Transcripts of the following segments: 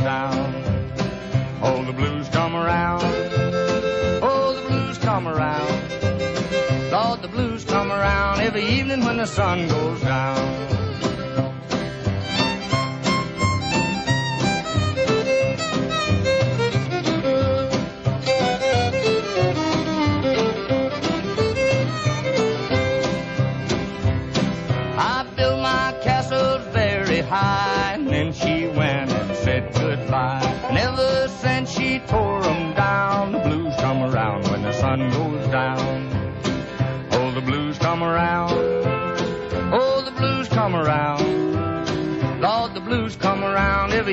down. Oh, the blues come around. Oh, the blues come around. Lord, the blues come around every evening when the sun goes down.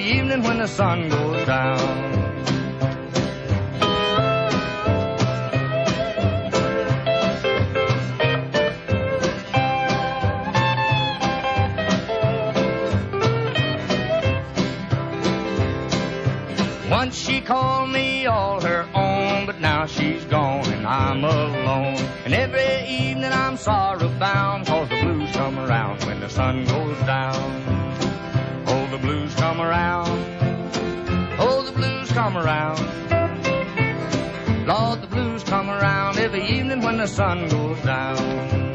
Evening when the sun goes down. Once she called me all her own, but now she's gone and I'm alone. And every evening I'm sorrow bound, cause the blues come around when the sun goes down. Come around. Oh, the blues come around. Lord, the blues come around every evening when the sun goes down.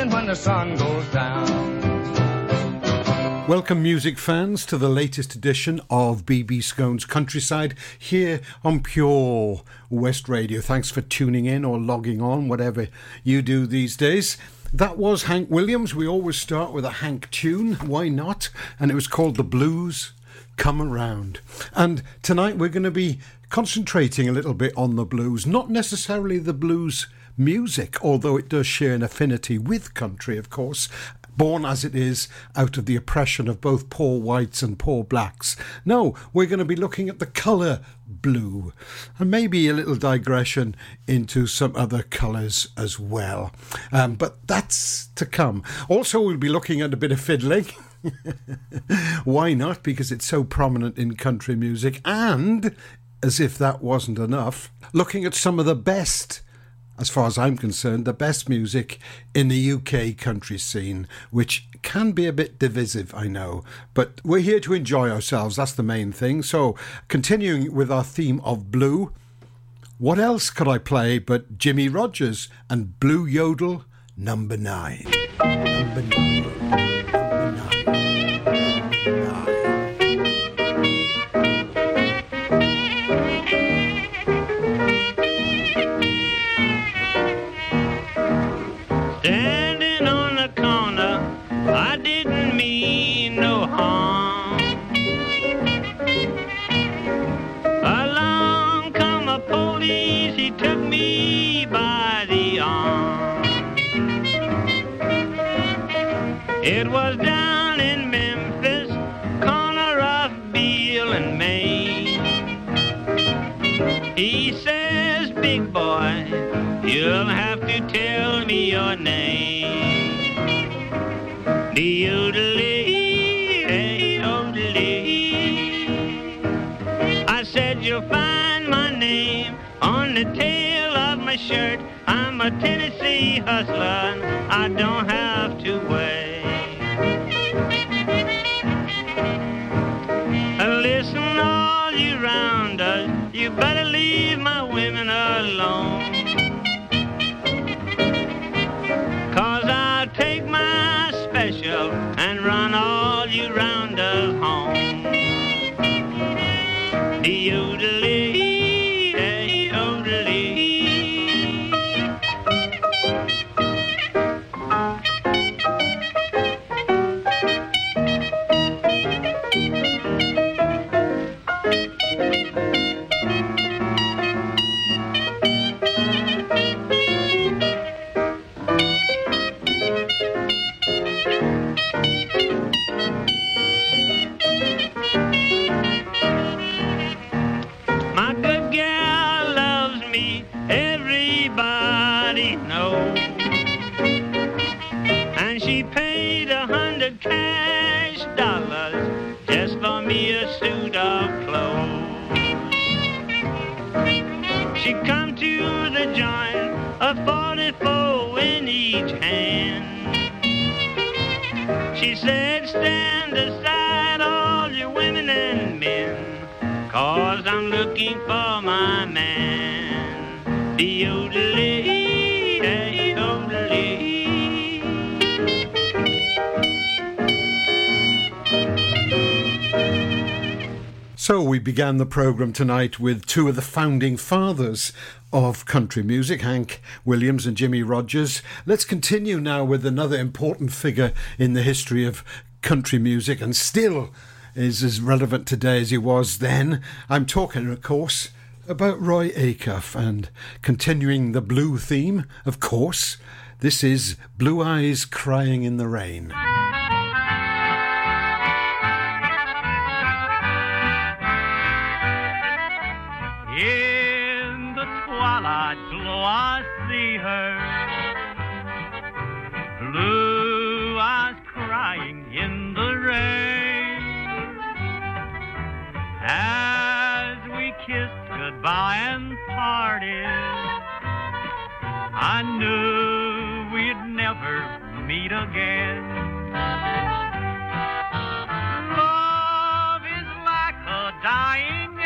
When the sun goes down. Welcome, music fans, to the latest edition of BB Skone's Countryside here on Pure West Radio. Thanks for tuning in or logging on, whatever you do these days. That was Hank Williams. We always start with a Hank tune. Why not? And it was called The Blues Come Around. And tonight we're going to be concentrating a little bit on the blues, not necessarily the blues music, although it does share an affinity with country, of course, born as it is out of the oppression of both poor whites and poor blacks. No, we're going to be looking at the colour blue and maybe a little digression into some other colours as well. Um, but that's to come. Also, we'll be looking at a bit of fiddling. Why not? Because it's so prominent in country music. And, as if that wasn't enough, looking at some of the best as far as I'm concerned, the best music in the UK country scene, which can be a bit divisive, I know. But we're here to enjoy ourselves, that's the main thing. So, continuing with our theme of blue, what else could I play but Jimmie Rodgers and Blue Yodel number nine? Number nine. Your name. The oodly, hey, oodly. I said you'll find my name on the tail of my shirt. I'm a Tennessee hustler, I don't have to wait. Listen, all you rounders, you better leave my women alone. Began the programme tonight with two of the founding fathers of country music, Hank Williams and Jimmie Rodgers. Let's continue now with another important figure in the history of country music and still is as relevant today as he was then. I'm talking, of course, about Roy Acuff and continuing the blue theme, of course. This is Blue Eyes Crying in the Rain. Her. Blue eyes crying in the rain. As we kissed goodbye and parted, I knew we'd never meet again. Love is like a dying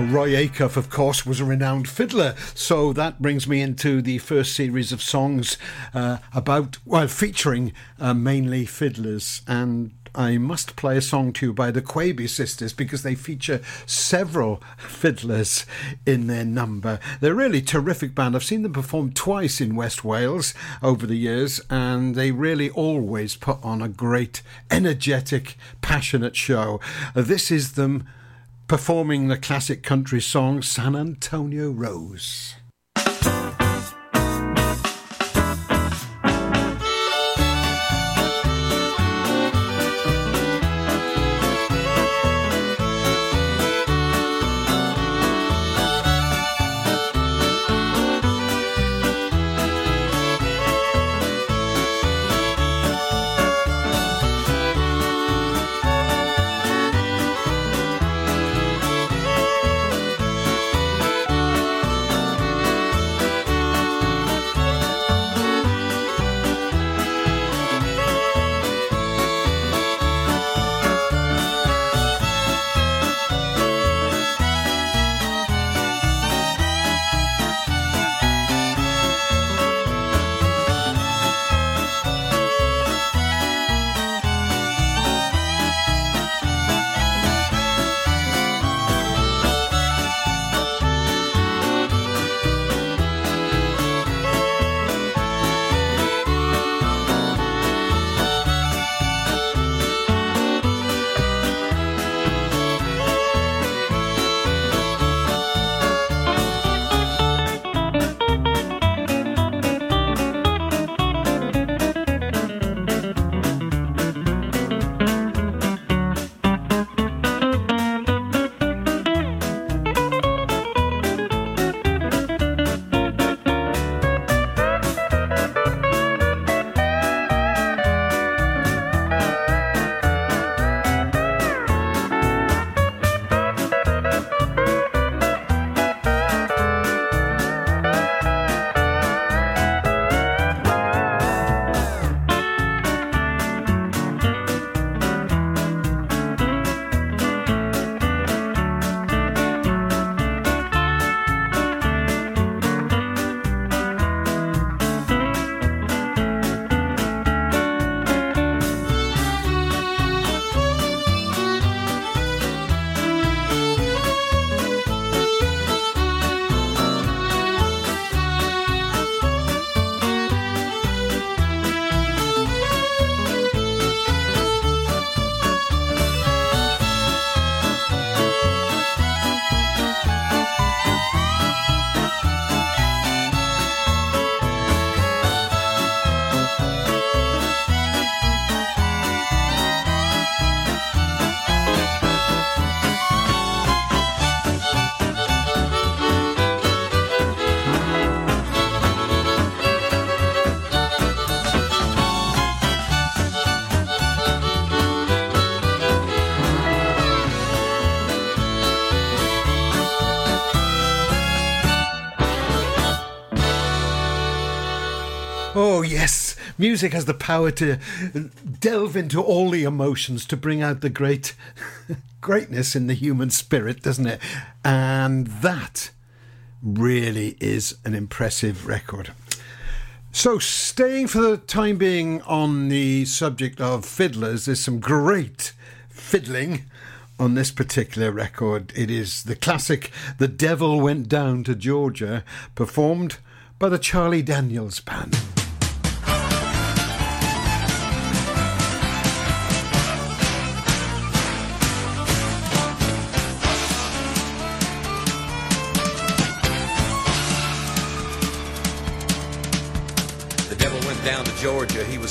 Roy Acuff, of course, was a renowned fiddler, so that brings me into the first series of songs uh, about, well, featuring uh, mainly fiddlers. And I must play a song to you by the Quebe sisters because they feature several fiddlers in their number. They're a really terrific band. I've seen them perform twice in West Wales over the years, and they really always put on a great, energetic, passionate show. Uh, this is them performing the classic country song San Antonio Rose. Music has the power to delve into all the emotions to bring out the great greatness in the human spirit, doesn't it? And that really is an impressive record. So, staying for the time being on the subject of fiddlers, there's some great fiddling on this particular record. It is the classic The Devil Went Down to Georgia, performed by the Charlie Daniels Band.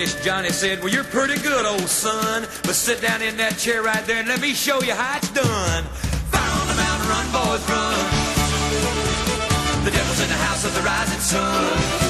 Finished, Johnny said, Well, you're pretty good, old son. But sit down in that chair right there and let me show you how it's done. Fire on the mountain, run, boys, run. The devil's in the house of the rising sun.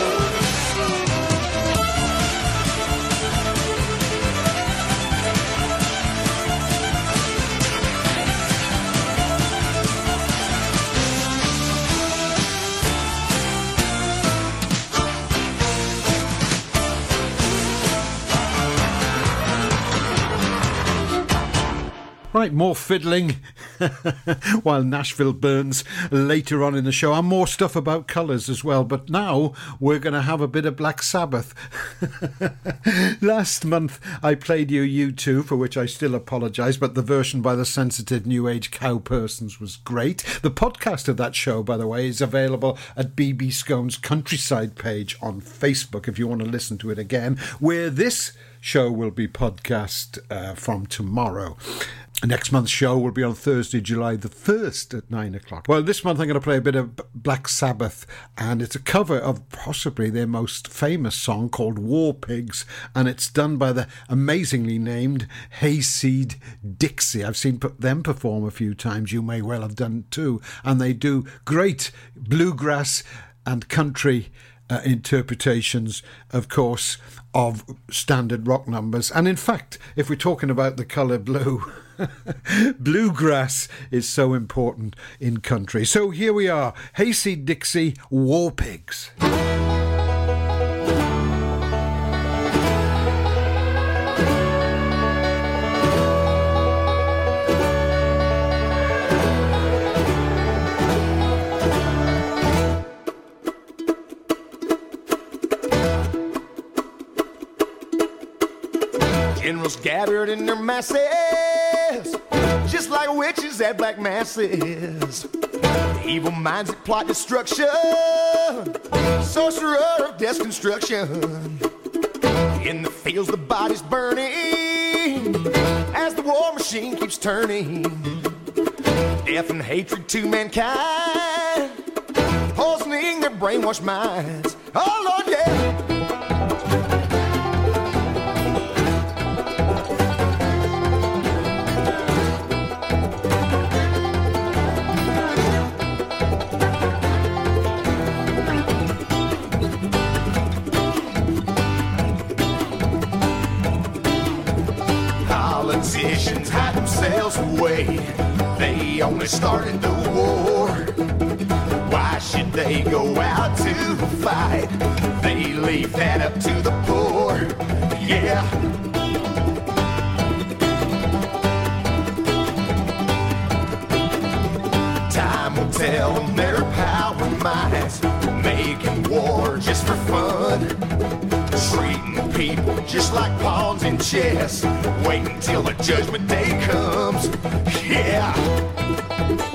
Right, more fiddling while Nashville burns later on in the show, and more stuff about colours as well. But now we're going to have a bit of Black Sabbath. Last month I played you U2, for which I still apologise, but the version by the sensitive New Age cow persons was great. The podcast of that show, by the way, is available at BB Skone's Countryside page on Facebook if you want to listen to it again, where this show will be podcast uh, from tomorrow. Next month's show will be on Thursday, July the 1st at 9 o'clock. Well, this month I'm going to play a bit of Black Sabbath, and it's a cover of possibly their most famous song called War Pigs, and it's done by the amazingly named Hayseed Dixie. I've seen them perform a few times, you may well have done too, and they do great bluegrass and country uh, interpretations, of course, of standard rock numbers. And in fact, if we're talking about the colour blue, bluegrass is so important in country. So here we are Hayseed Dixie War Pigs. Generals gathered in their masses, just like witches at black masses. Evil minds that plot destruction, sorcerer of death construction. In the fields, the body's burning as the war machine keeps turning. Death and hatred to mankind, poisoning their brainwashed minds. Oh Lord, yeah. Themselves away. They only started the war. Why should they go out to fight? They leave that up to the poor. Yeah. Time will tell them their power minds. Just like pawns in chess. Wait until the judgment day comes. Yeah.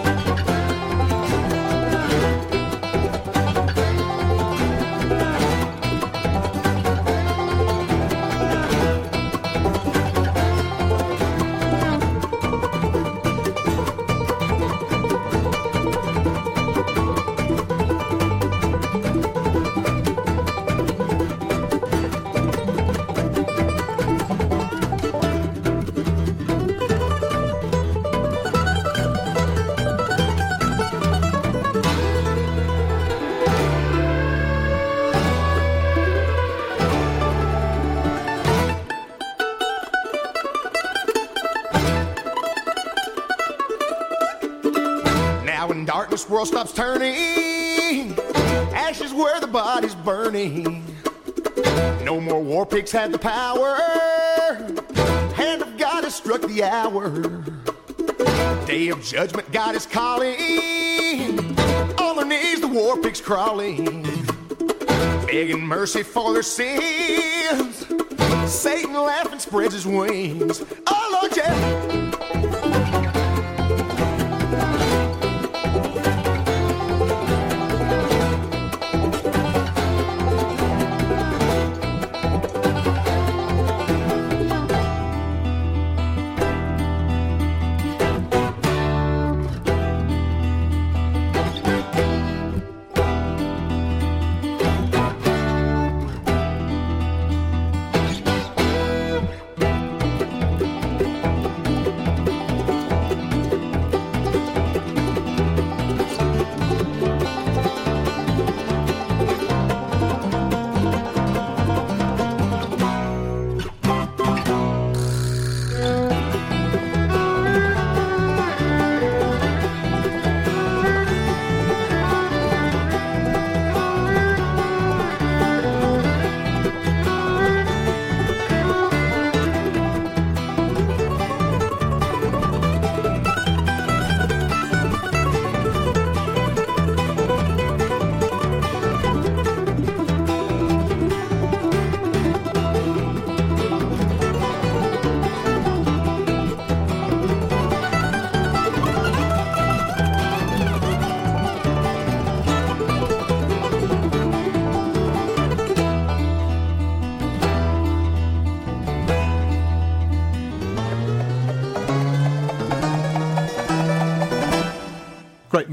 Stops turning, ashes where the body's burning. No more war pigs had the power. Hand of God has struck the hour. Day of judgment, God is calling. On their knees, the war pigs crawling, begging mercy for their sins. Satan laughing spreads his wings.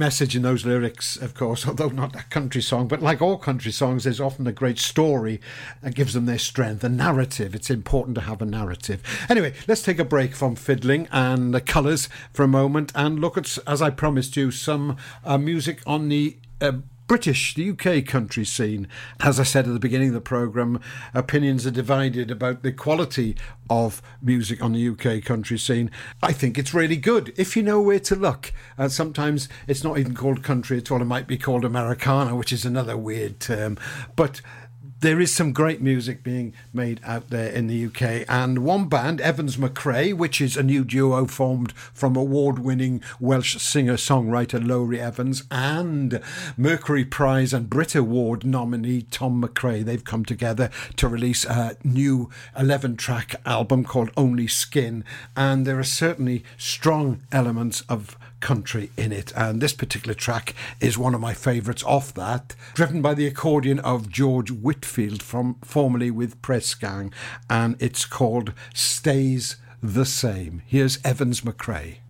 Message in those lyrics, of course, although not a country song. But like all country songs, there's often a great story that gives them their strength, a narrative. It's important to have a narrative. Anyway, let's take a break from fiddling and the colours for a moment and look at, as I promised you, some uh, music on the uh, British, the UK country scene. As I said at the beginning of the programme, opinions are divided about the quality of music on the UK country scene. I think it's really good if you know where to look. And sometimes it's not even called country at all, it might be called Americana, which is another weird term. But there is some great music being made out there in the UK. And one band, Evans McRae, which is a new duo formed from award winning Welsh singer songwriter Lowri Evans and Mercury Prize and Brit Award nominee Tom McRae. They've come together to release a new 11 track album called Only Skin. And there are certainly strong elements of country in it. And this particular track is one of my favourites off that, driven by the accordion of George Whitfield, from formerly with Press Gang, and it's called Stays the Same. Here's Evans McRae.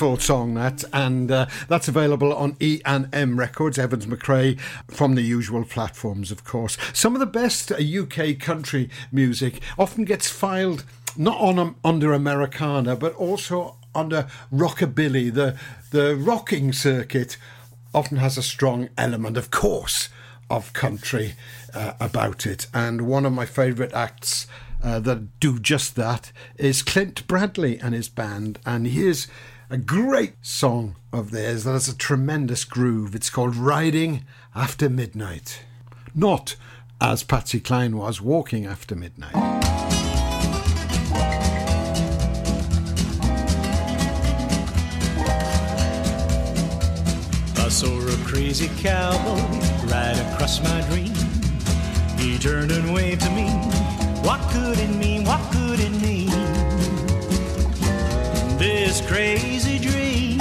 Song that, and uh, that's available on E and M Records. Evans McRae from the usual platforms, of course. Some of the best UK country music often gets filed not on um, under Americana, but also under rockabilly. The the rocking circuit often has a strong element, of course, of country uh, about it. And one of my favourite acts uh, that do just that is Clint Bradley and his band. And here's a great song of theirs that has a tremendous groove. It's called Riding After Midnight. Not as Patsy Cline was walking after midnight. I saw a crazy cowboy ride across my dream. He turned and waved to me. What could it mean? What could This crazy dream.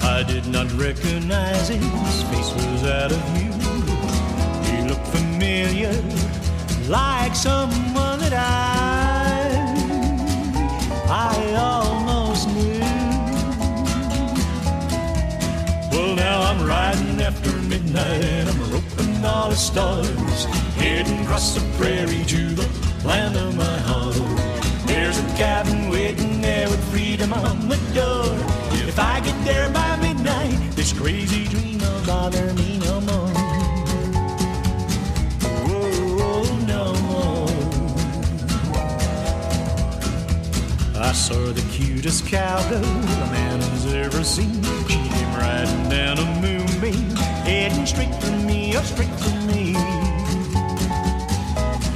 I did not recognize him. His face was out of view. He looked familiar, like someone that I, I almost knew. Well, now I'm riding after midnight and I'm roping all the stars, heading across the prairie to the land of my heart. There's a cabin waiting there with freedom on the door. If I get there by midnight, this crazy dream will bother me no more. Whoa, no more. I saw the cutest cowgirl a man has ever seen. She came riding down a moonbeam, heading straight for me, oh, straight for me.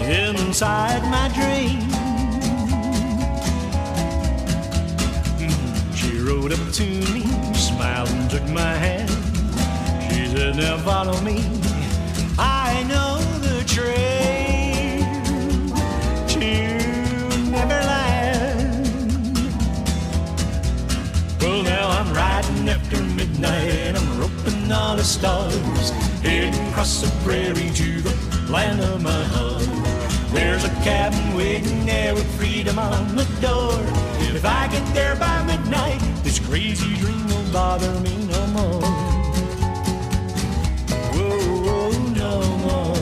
Inside my dream, rode up to me, smiled and took my hand. She said, Now follow me. I know the trail to Neverland. Well, now I'm riding after midnight and I'm roping all the stars, heading across the prairie to the land of my heart. There's a cabin waiting there with freedom on the door. If I get there by midnight, this crazy dream won't bother me no more. Whoa, no more.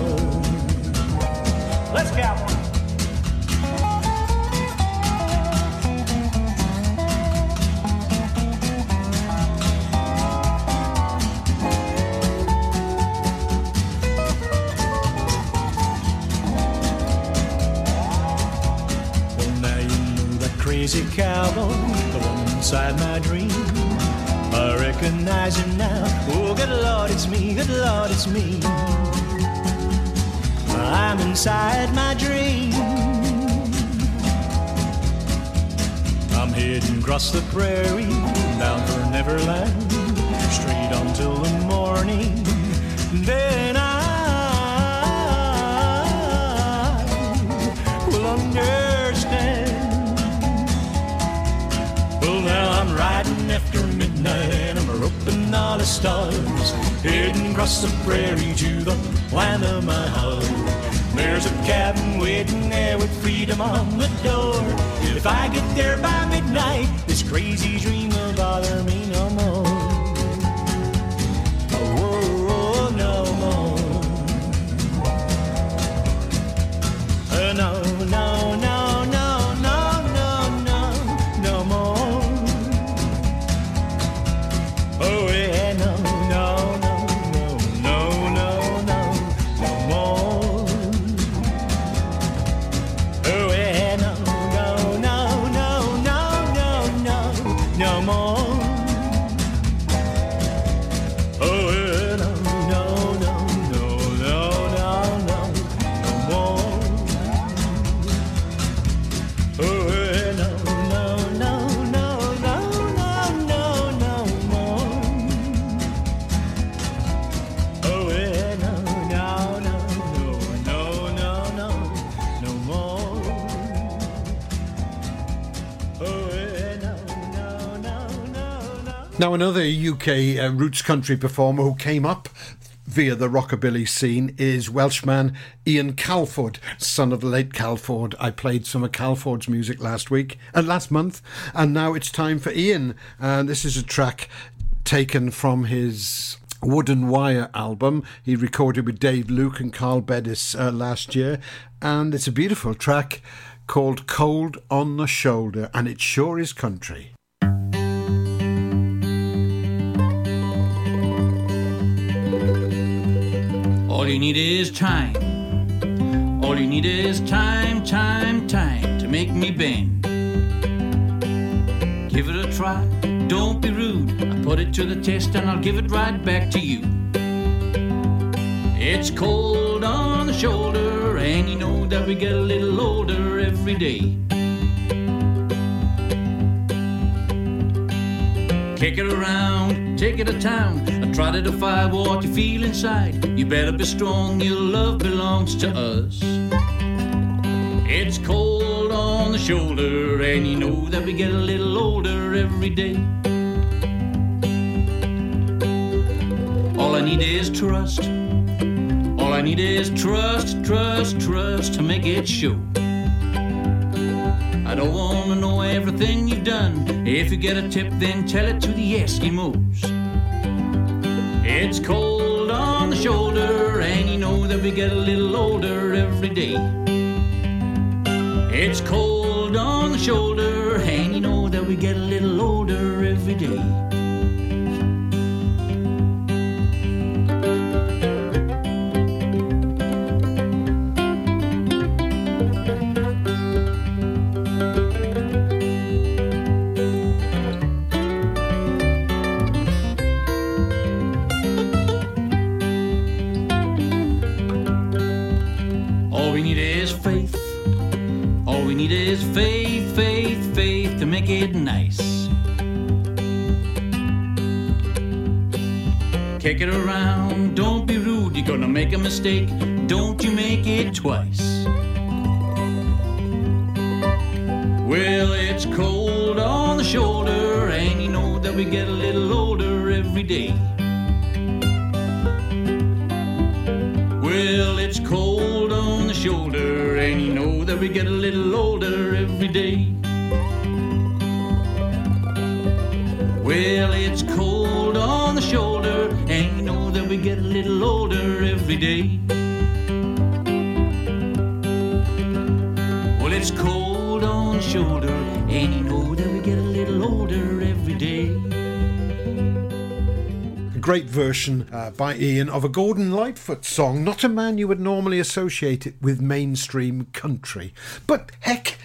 Let's cowboy. Crazy cowboy, the one inside my dream. I recognize him now. Oh, good Lord, it's me, good Lord, it's me. I'm inside my dream. I'm heading across the prairie, bound for Neverland, straight on till the morning. Then I stars, heading across the prairie to the land of my heart. There's a cabin waiting there with freedom on the door. If I get there by midnight, this crazy dream will bother me no more. Now, another UK uh, roots country performer who came up via the rockabilly scene is Welshman Ian Calford, son of the late Calford. I played some of Calford's music last week and last month, and now it's time for Ian. And this is a track taken from his Wooden Wire album he recorded with Dave Luke and Carl Bedis uh, last year, and it's a beautiful track called Cold on the Shoulder, and it sure is country. All you need is time. All you need is time, time, time to make me bend. Give it a try, don't be rude. I put it to the test and I'll give it right back to you. It's cold on the shoulder, and you know that we get a little older every day. Kick it around, take it to town. Try to defy what you feel inside. You better be strong, your love belongs to us. It's cold on the shoulder, and you know that we get a little older every day. All I need is trust. All I need is trust, trust, trust to make it show. I don't want to know everything you've done. If you get a tip, then tell it to the Eskimos. We get a little older every day. It's cold on the shoulder, and you know that we get a little older every day. Make a mistake. Don't you make it twice. Well, it's cold on the shoulder, and you know that we get a little older every day. Well, it's cold on the shoulder, and you know that we get a little older every day. Well, it's cold we get a little older every day. Well, it's cold on shoulder, and you know that we get a little older every day. Great version uh, by Ian of a Gordon Lightfoot song, not a man you would normally associate it with mainstream country. But heck,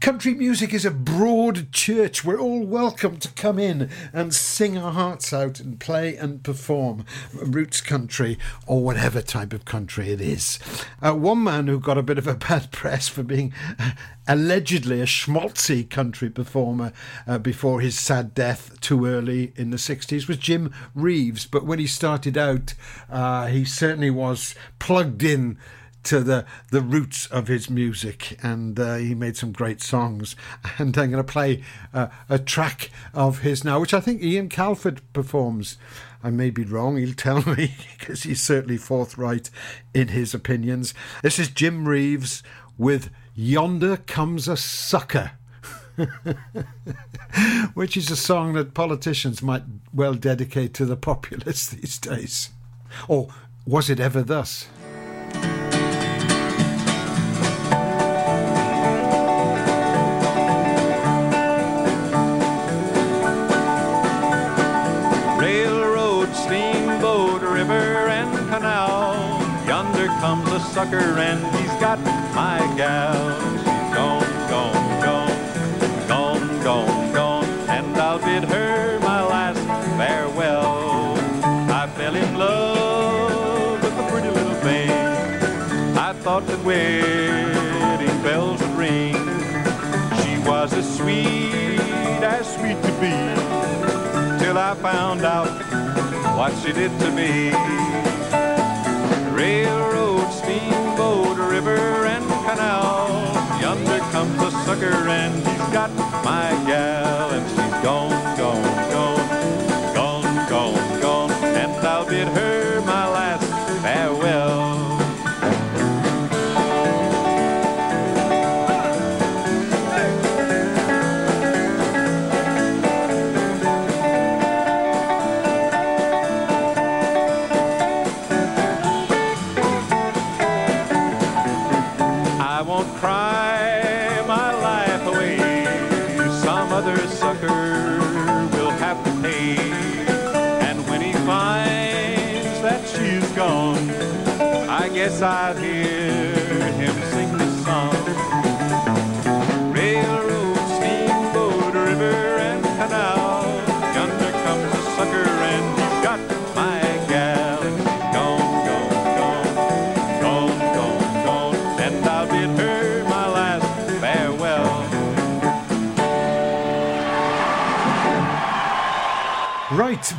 country music is a broad church. We're all welcome to come in and sing our hearts out and play and perform roots country or whatever type of country it is. Uh, one man who got a bit of a bad press for being allegedly a schmaltzy country performer uh, before his sad death too early in the 60s was Jim Reeves. But when he started out, uh, he certainly was plugged in to the the roots of his music, and uh, he made some great songs. And I'm going to play uh, a track of his now, which I think Ian Calford performs. I may be wrong, he'll tell me, because he's certainly forthright in his opinions. This is Jim Reeves with Yonder Comes a Sucker. Which is a song that politicians might well dedicate to the populace these days. Or was it ever thus? Comes a sucker, and he's got my gal. She's gone, gone, gone, gone, gone, gone, and I'll bid her my last farewell. I fell in love with a pretty little thing. I thought that wedding bells would ring. She was as sweet as sweet could be till I found out what she did to me. Railroad, steamboat, river, and canal. Yonder comes a sucker, and he's got my gal, and she's gone, gone, gone, gone, gone, gone, and I'll bid her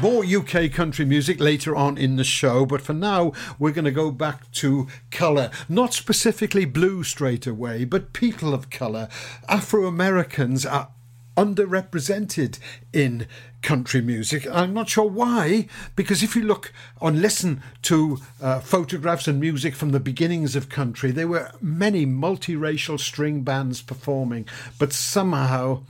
more UK country music later on in the show, but for now we're going to go back to colour. Not specifically blue straight away, but people of colour. Afro Americans are underrepresented in country music. I'm not sure why, because if you look and listen to uh, photographs and music from the beginnings of country, there were many multiracial string bands performing, but somehow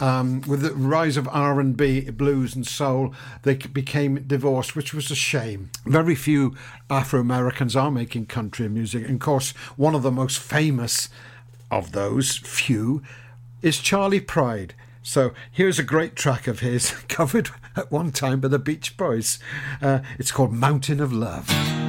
um, with the rise of R&B, blues and soul, they became divorced, which was a shame. Very few Afro-Americans are making country music. And of course, one of the most famous of those few is Charley Pride. So here's a great track of his, covered at one time by the Beach Boys. Uh, it's called Mountain of Love.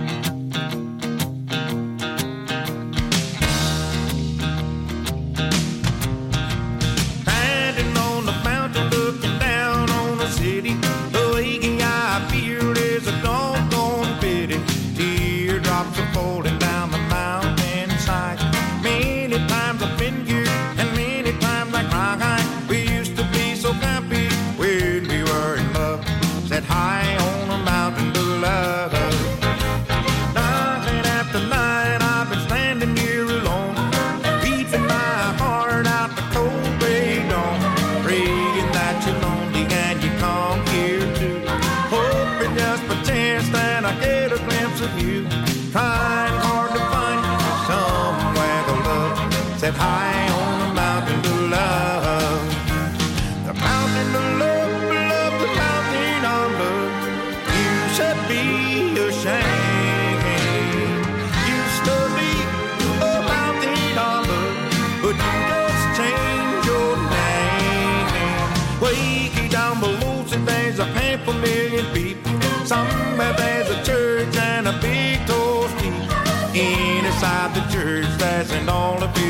inside the church, flashing all the people.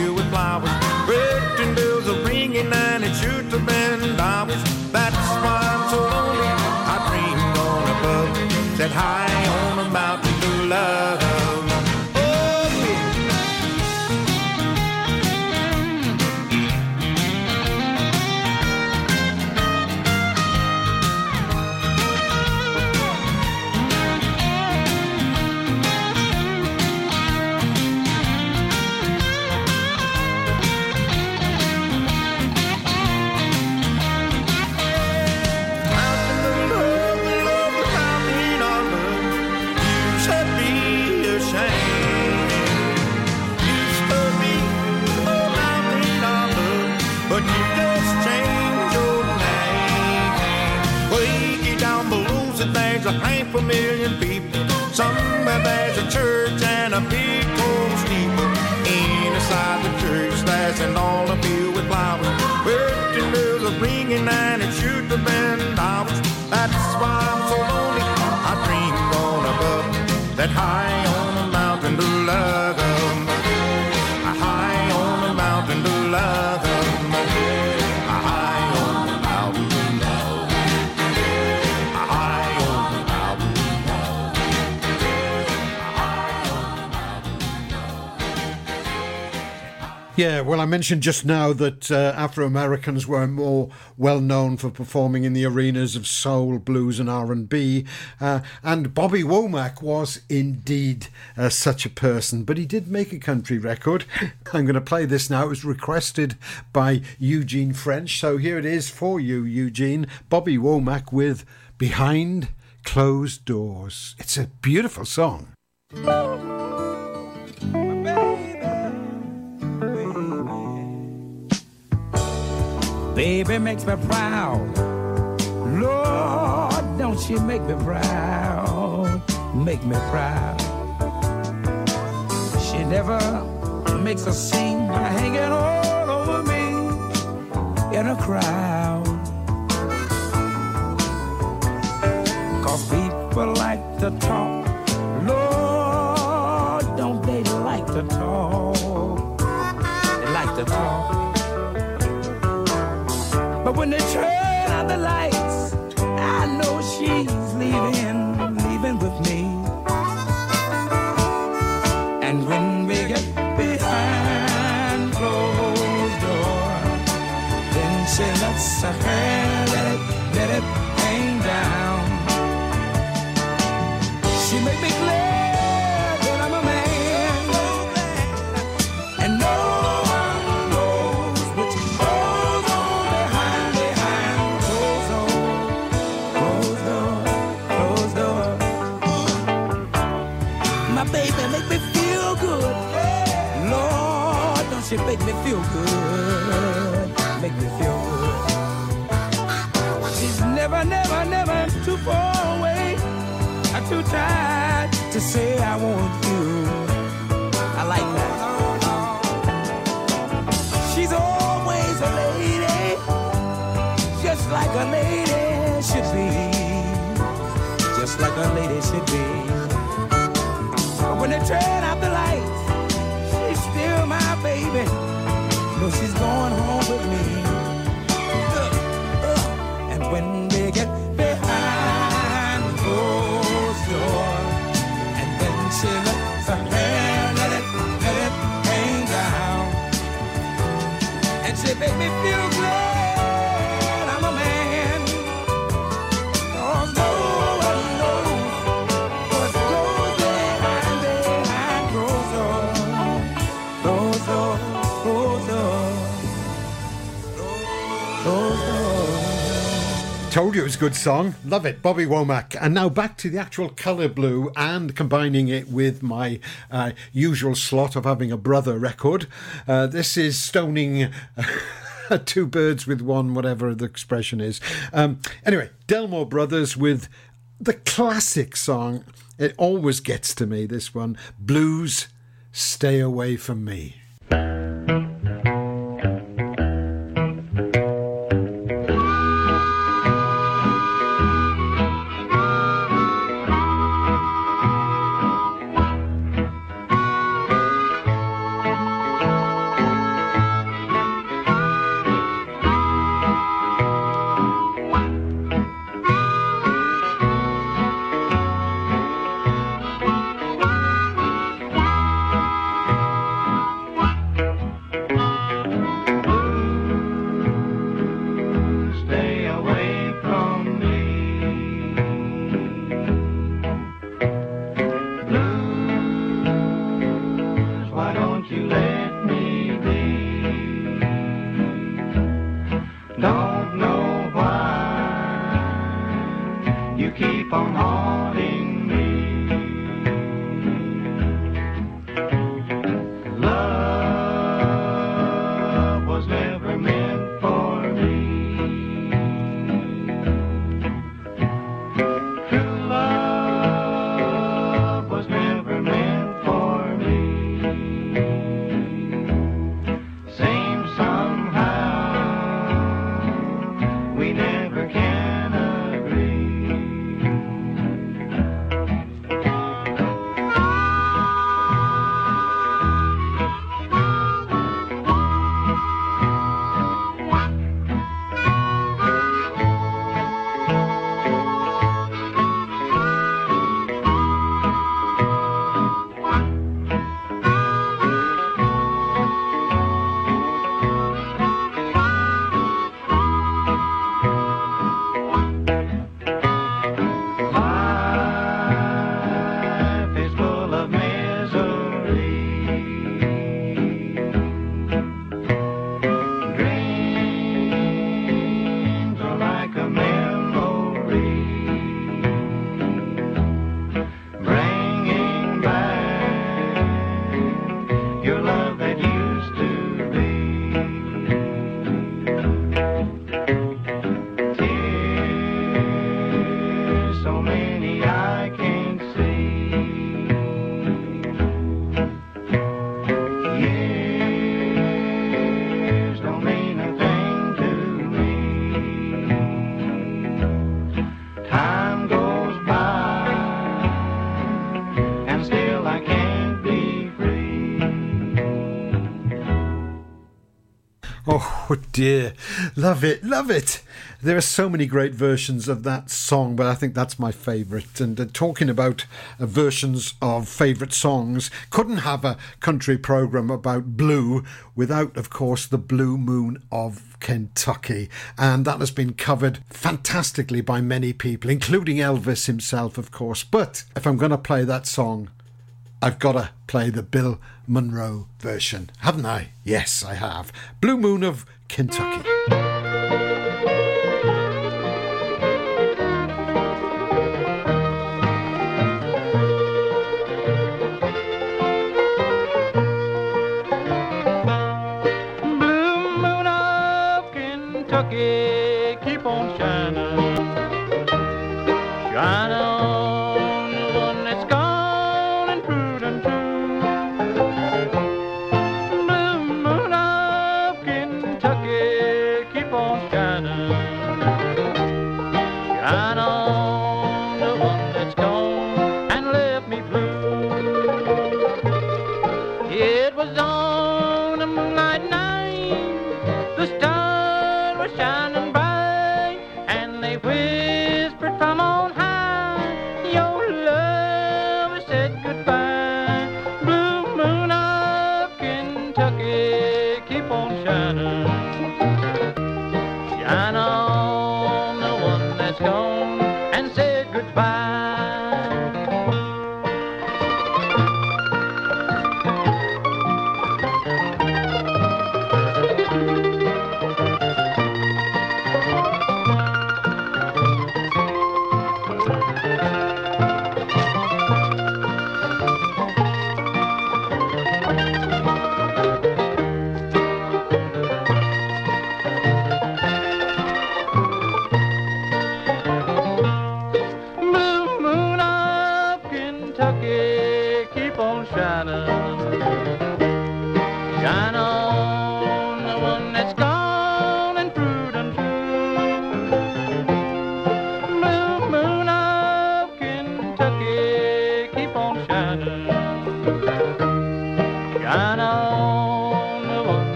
was ringing and it should have been was, That's why I'm so lonely. I dreamed on above that high. Yeah, well, I mentioned just now that uh, Afro Americans were more well known for performing in the arenas of soul, blues, and R and B, uh, and Bobby Womack was indeed uh, such a person. But he did make a country record. I'm going to play this now. It was requested by Eugene French, so here it is for you, Eugene. Bobby Womack with "Behind Closed Doors." It's a beautiful song. Baby makes me proud. Lord, don't you make me proud. Make me proud. She never makes a scene hanging all over me in a crowd. Cause people like to talk. Lord, don't they like to talk? They like to talk. When they turn out the lights, too tired to say I want you. I like that. She's always a lady, just like a lady should be. Just like a lady should be. When they turn make me feel Told you it was a good song. Love it. Bobby Womack. And now back to the actual colour blue and combining it with my uh, usual slot of having a brother record. Uh, this is stoning. Two birds with one, whatever the expression is. Um, anyway, Delmore Brothers with the classic song. It always gets to me, this one Blues, Stay Away From Me. Don't know why you keep on Oh dear. Love it, love it. There are so many great versions of that song, but I think that's my favourite. And uh, talking about uh, versions of favourite songs, couldn't have a country programme about blue without, of course, the Blue Moon of Kentucky. And that has been covered fantastically by many people, including Elvis himself, of course. But if I'm going to play that song, I've got to play the Bill Monroe version, haven't I? Yes, I have. Blue Moon of Kentucky.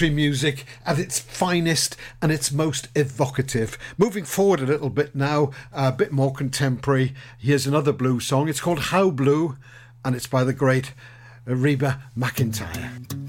country music at its finest and its most evocative. Moving forward a little bit now, a bit more contemporary, here's another blue song. It's called How Blue and it's by the great Reba McEntire.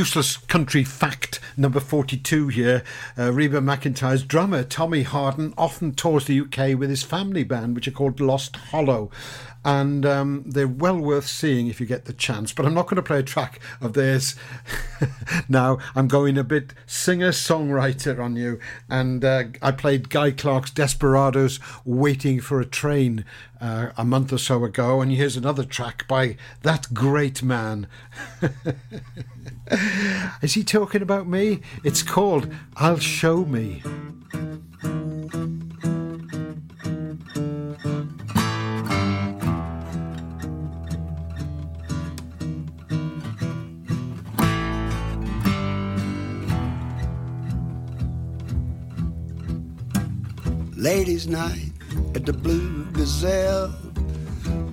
useless country fact number 42 here. Uh, Reba McEntire's drummer Tommy Harden often tours the UK with his family band, which are called Lost Hollow. And um, they're well worth seeing if you get the chance. But I'm not going to play a track of theirs now. I'm going a bit singer songwriter on you. And uh, I played Guy Clark's Desperados Waiting for a Train uh, a month or so ago. And here's another track by that great man. Is he talking about me? It's called "I'll Show Me." Ladies' night at the Blue Gazelle.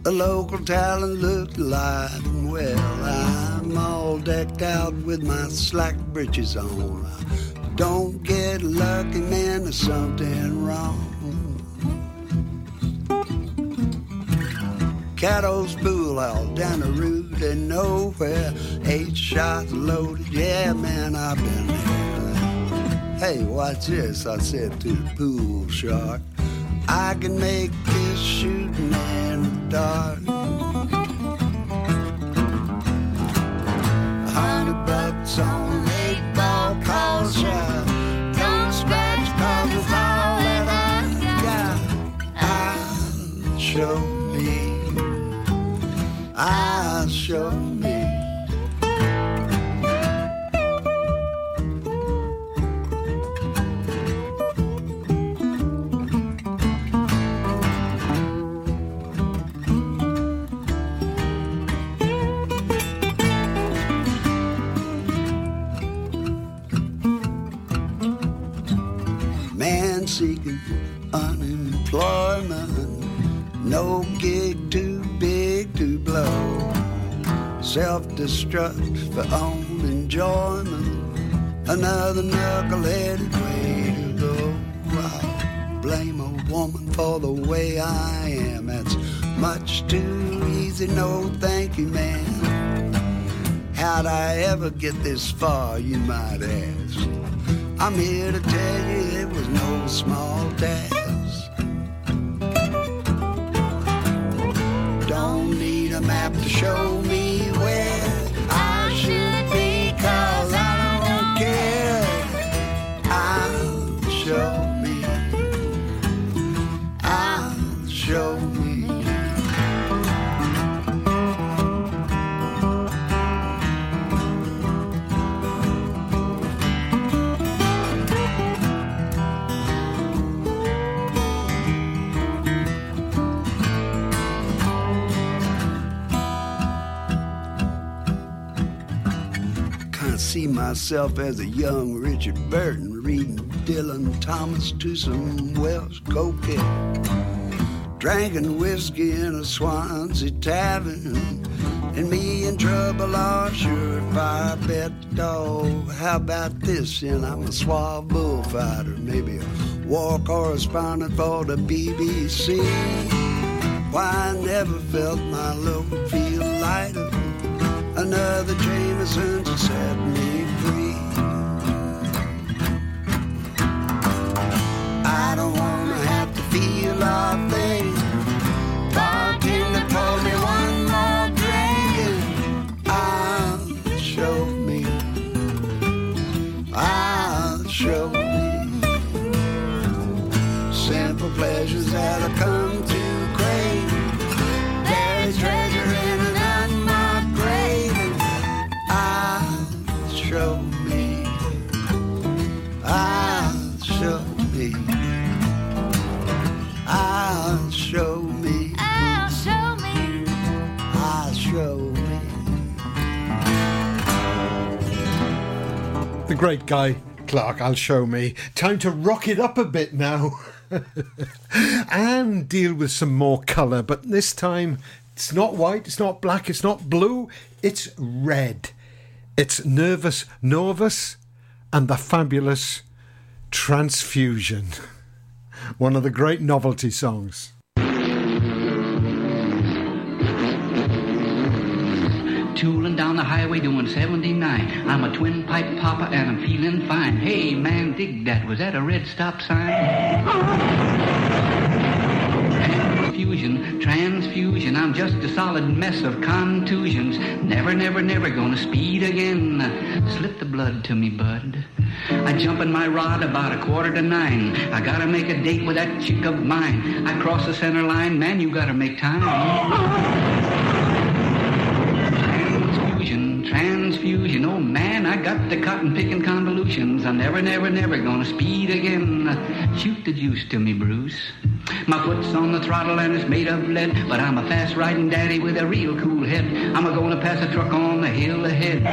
The local talent looked alive and well. I'm all decked out with my slack breeches on. Don't get lucky, man, there's something wrong. Cattle's pool out down the road and nowhere. Eight shots loaded, yeah, man, I've been there. Hey, watch this, I said to the pool shark. I can make this shooting dark. A hundred bucks on an eight ball call shot. Don't scratch cause it's all that I got. I'll show me. I'll show Self destruct for own enjoyment, another knuckle-headed way to go. I blame a woman for the way I am. That's much too easy. No, thank you, man. How'd I ever get this far, you might ask? I'm here to tell you it was no small task. Don't need a map to show me myself as a young Richard Burton reading Dylan Thomas to some Welsh coquette. Drinking whiskey in a Swansea tavern. And me in trouble are sure if I bet oh, how about this? And I'm a suave bullfighter, maybe a war correspondent for the BBC. Why I never felt my load feel lighter. Another Jameson to set me free. I don't wanna have to feel a thing. Great Guy Clark, I'll show me. Time to rock it up a bit now. and deal with some more colour, but this time it's not white, it's not black, it's not blue, it's red. It's Nervous Norvus and the Fabulous Transfusion. One of the great novelty songs. Tooling down the highway doing 79. I'm a twin pipe papa and I'm feeling fine. Hey, man, dig that. Was that a red stop sign? Transfusion, transfusion. I'm just a solid mess of contusions. Never, never, never gonna speed again. Slip the blood to me, bud. I jump in my rod about a quarter to nine. I gotta make a date with that chick of mine. I cross the center line, man, you gotta make time. The cotton picking convolutions. I'm never, never, never gonna speed again. Shoot the juice to me, Bruce. My foot's on the throttle and it's made of lead, but I'm a fast riding daddy with a real cool head. I'm a gonna pass a truck on the hill ahead.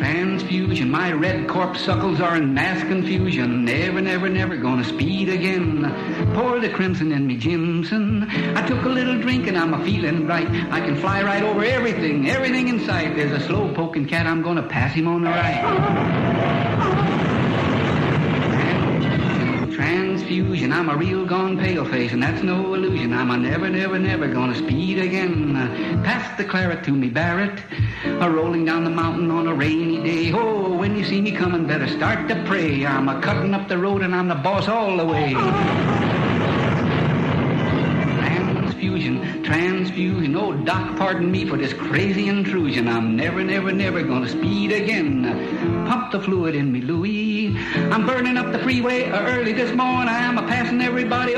Transfusion. My red corpuscles are in mass confusion. Never, never, never gonna speed again. Pour the crimson in me, Jimson. I took a little drink and I'm a feeling right. I can fly right over everything, everything in sight. There's a slow poking cat, I'm gonna pass him on the right. Transfusion, I'm a real gone pale face, and that's no illusion. I'm a never, never, never gonna speed again. Pass the claret to me, Barrett. A rolling down the mountain on a rainy day. Oh, when you see me coming, better start to pray. I'm a cutting up the road and I'm the boss all the way. Transfusion, transfusion. Oh, Doc, pardon me for this crazy intrusion. I'm never, never, never gonna speed again. Pump the fluid in me, Louie. I'm burning up the freeway early this morning. I'm a passing everybody